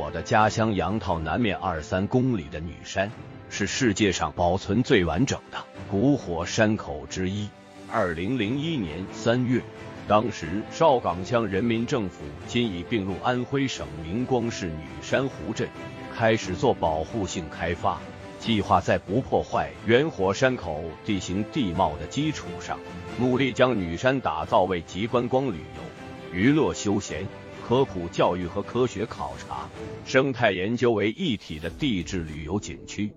我的家乡杨套南面二三公里的女山，是世界上保存最完整的古火山口之一。二零零一年三月，当时邵岗乡人民政府今已并入安徽省明光市女山湖镇，开始做保护性开发。计划在不破坏原火山口地形地貌的基础上，努力将女山打造为集观光旅游、娱乐休闲。科普教育和科学考察、生态研究为一体的地质旅游景区，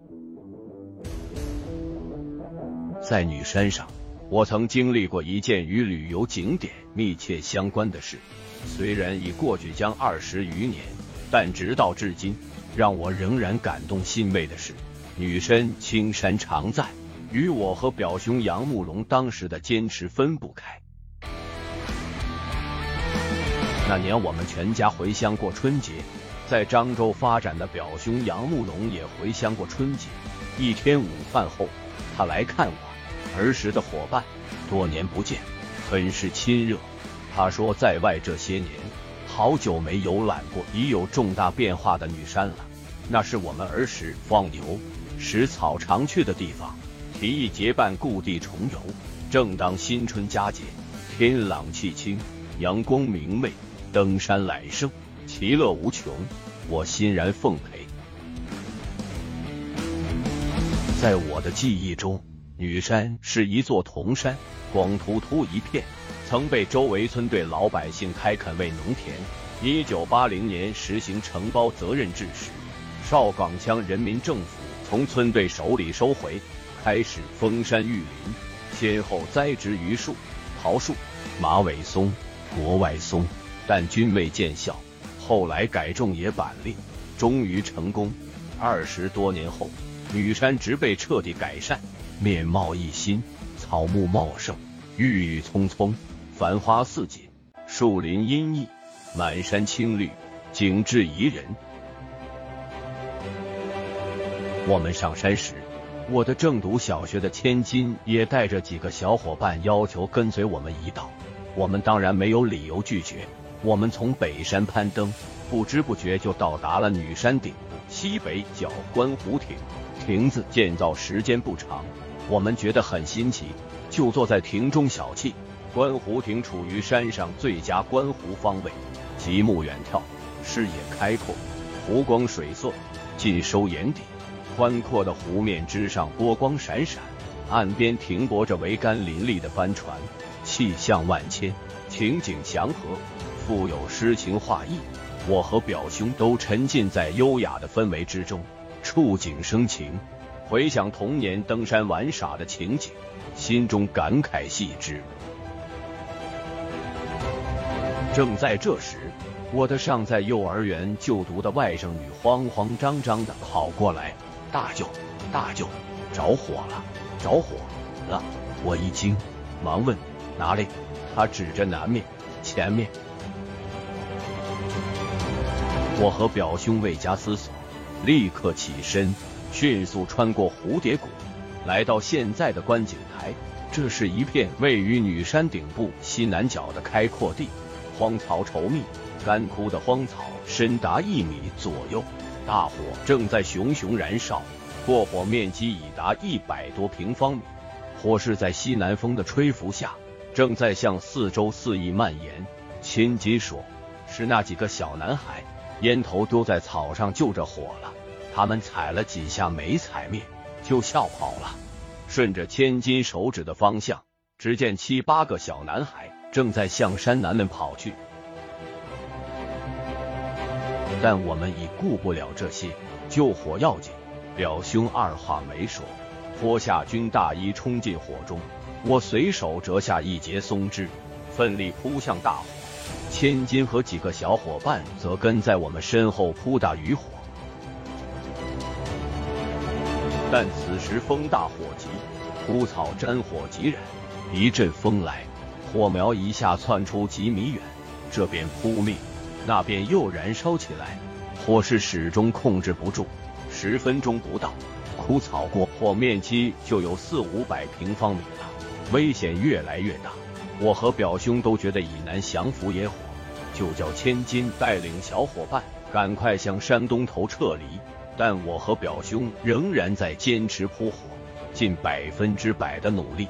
在女山上，我曾经历过一件与旅游景点密切相关的事。虽然已过去将二十余年，但直到至今，让我仍然感动欣慰的是，女山青山常在，与我和表兄杨慕龙当时的坚持分不开。那年我们全家回乡过春节，在漳州发展的表兄杨慕龙也回乡过春节。一天午饭后，他来看我，儿时的伙伴，多年不见，很是亲热。他说，在外这些年，好久没游览过已有重大变化的女山了。那是我们儿时放牛、食草常去的地方，提议结伴故地重游。正当新春佳节，天朗气清，阳光明媚。登山揽胜，其乐无穷，我欣然奉陪。在我的记忆中，女山是一座铜山，光秃秃一片，曾被周围村队老百姓开垦为农田。一九八零年实行承包责任制时，邵岗乡人民政府从村队手里收回，开始封山育林，先后栽植榆树、桃树、马尾松、国外松。但均未见效，后来改种野板栗，终于成功。二十多年后，女山植被彻底改善，面貌一新，草木茂盛，郁郁葱葱，繁花似锦，树林阴翳，满山青绿，景致宜人。我们上山时，我的正读小学的千金也带着几个小伙伴要求跟随我们一道，我们当然没有理由拒绝。我们从北山攀登，不知不觉就到达了女山顶西北角观湖亭。亭子建造时间不长，我们觉得很新奇，就坐在亭中小憩。观湖亭处于山上最佳观湖方位，极目远眺，视野开阔，湖光水色尽收眼底。宽阔的湖面之上波光闪闪，岸边停泊着桅杆林立的帆船，气象万千，情景祥和。富有诗情画意，我和表兄都沉浸在优雅的氛围之中，触景生情，回想童年登山玩耍的情景，心中感慨系之。正在这时，我的尚在幼儿园就读的外甥女慌慌张张的跑过来，大舅，大舅，着火了，着火了！我一惊，忙问哪里？她指着南面，前面。我和表兄未加思索，立刻起身，迅速穿过蝴蝶谷，来到现在的观景台。这是一片位于女山顶部西南角的开阔地，荒草稠密，干枯的荒草深达一米左右。大火正在熊熊燃烧，过火面积已达一百多平方米。火势在西南风的吹拂下，正在向四周肆意蔓延。千金说：“是那几个小男孩。”烟头丢在草上就着火了，他们踩了几下没踩灭，就笑跑了。顺着千金手指的方向，只见七八个小男孩正在向山南面跑去。但我们已顾不了这些，救火要紧。表兄二话没说，脱下军大衣冲进火中，我随手折下一截松枝，奋力扑向大火。千金和几个小伙伴则跟在我们身后扑打余火，但此时风大火急，枯草沾火即燃。一阵风来，火苗一下窜出几米远，这边扑灭，那边又燃烧起来，火势始终控制不住。十分钟不到，枯草过火面积就有四五百平方米了，危险越来越大。我和表兄都觉得已难降服野火，就叫千金带领小伙伴赶快向山东头撤离。但我和表兄仍然在坚持扑火，尽百分之百的努力。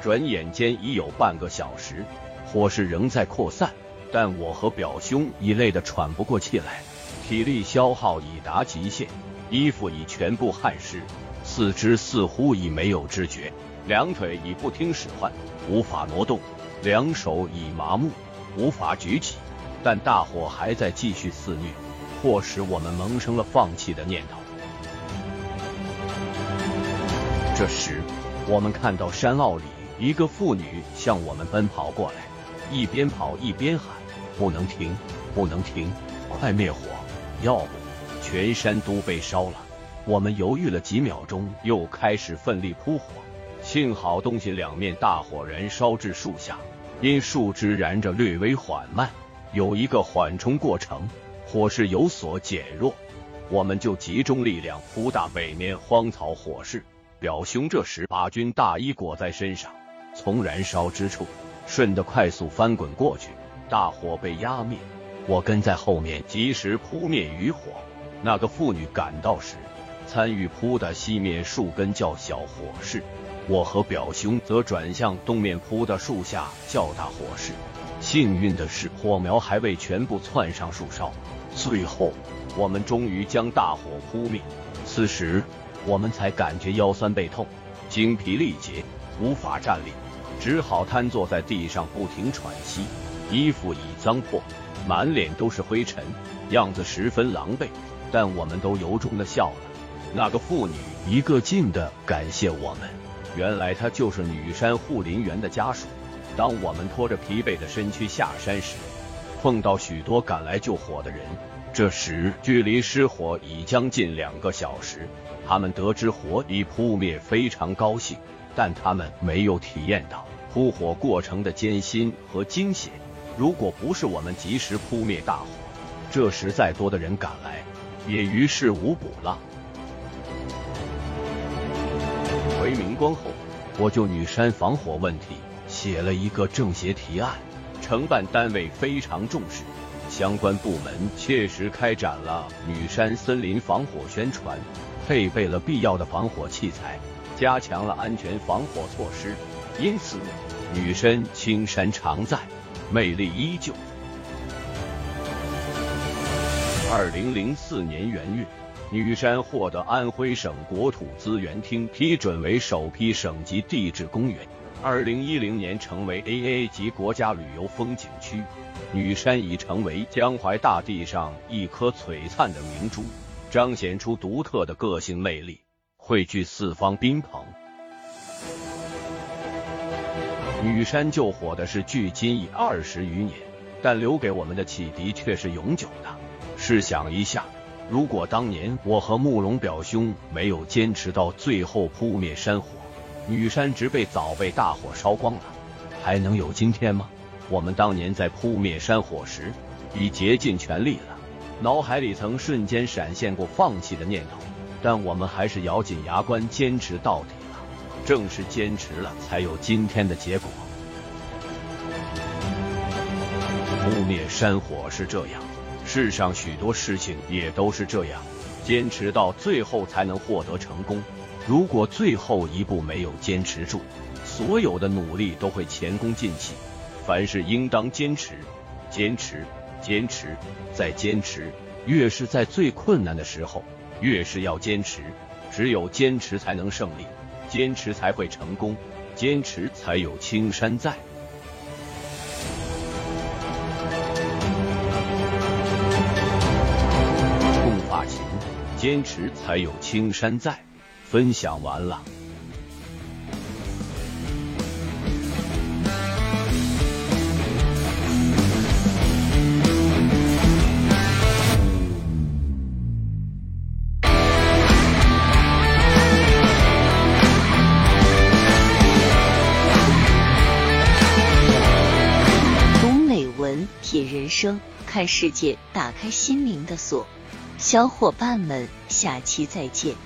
转眼间已有半个小时，火势仍在扩散，但我和表兄已累得喘不过气来，体力消耗已达极限，衣服已全部汗湿，四肢似乎已没有知觉，两腿已不听使唤，无法挪动，两手已麻木，无法举起。但大火还在继续肆虐，迫使我们萌生了放弃的念头。这时，我们看到山坳里。一个妇女向我们奔跑过来，一边跑一边喊：“不能停，不能停，快灭火，要不全山都被烧了。”我们犹豫了几秒钟，又开始奋力扑火。幸好东西两面大火燃烧至树下，因树枝燃着略微缓慢，有一个缓冲过程，火势有所减弱。我们就集中力量扑打北面荒草火势。表兄这时把军大衣裹在身上。从燃烧之处顺着快速翻滚过去，大火被压灭。我跟在后面及时扑灭余火。那个妇女赶到时，参与扑打西面数根较小火势，我和表兄则转向东面扑的树下较大火势。幸运的是，火苗还未全部窜上树梢。最后，我们终于将大火扑灭。此时，我们才感觉腰酸背痛、精疲力竭，无法站立。只好瘫坐在地上，不停喘息，衣服已脏破，满脸都是灰尘，样子十分狼狈。但我们都由衷的笑了。那个妇女一个劲的感谢我们，原来她就是女山护林员的家属。当我们拖着疲惫的身躯下山时，碰到许多赶来救火的人。这时距离失火已将近两个小时，他们得知火已扑灭，非常高兴。但他们没有体验到扑火过程的艰辛和惊险。如果不是我们及时扑灭大火，这时再多的人赶来，也于事无补了。回明光后，我就女山防火问题写了一个政协提案，承办单位非常重视，相关部门切实开展了女山森林防火宣传，配备了必要的防火器材。加强了安全防火措施，因此女山青山常在，魅力依旧。二零零四年元月，女山获得安徽省国土资源厅批准为首批省级地质公园。二零一零年成为 AA 级国家旅游风景区，女山已成为江淮大地上一颗璀璨的明珠，彰显出独特的个性魅力。汇聚四方宾朋。女山救火的事距今已二十余年，但留给我们的启迪却是永久的。试想一下，如果当年我和慕容表兄没有坚持到最后扑灭山火，女山植被早被大火烧光了，还能有今天吗？我们当年在扑灭山火时已竭尽全力了，脑海里曾瞬间闪现过放弃的念头。但我们还是咬紧牙关坚持到底了，正是坚持了，才有今天的结果。扑灭山火是这样，世上许多事情也都是这样，坚持到最后才能获得成功。如果最后一步没有坚持住，所有的努力都会前功尽弃。凡事应当坚持，坚持，坚持，再坚持。越是在最困难的时候。越是要坚持，只有坚持才能胜利，坚持才会成功，坚持才有青山在。发情，坚持才有青山在。分享完了。品人生看世界，打开心灵的锁。小伙伴们，下期再见。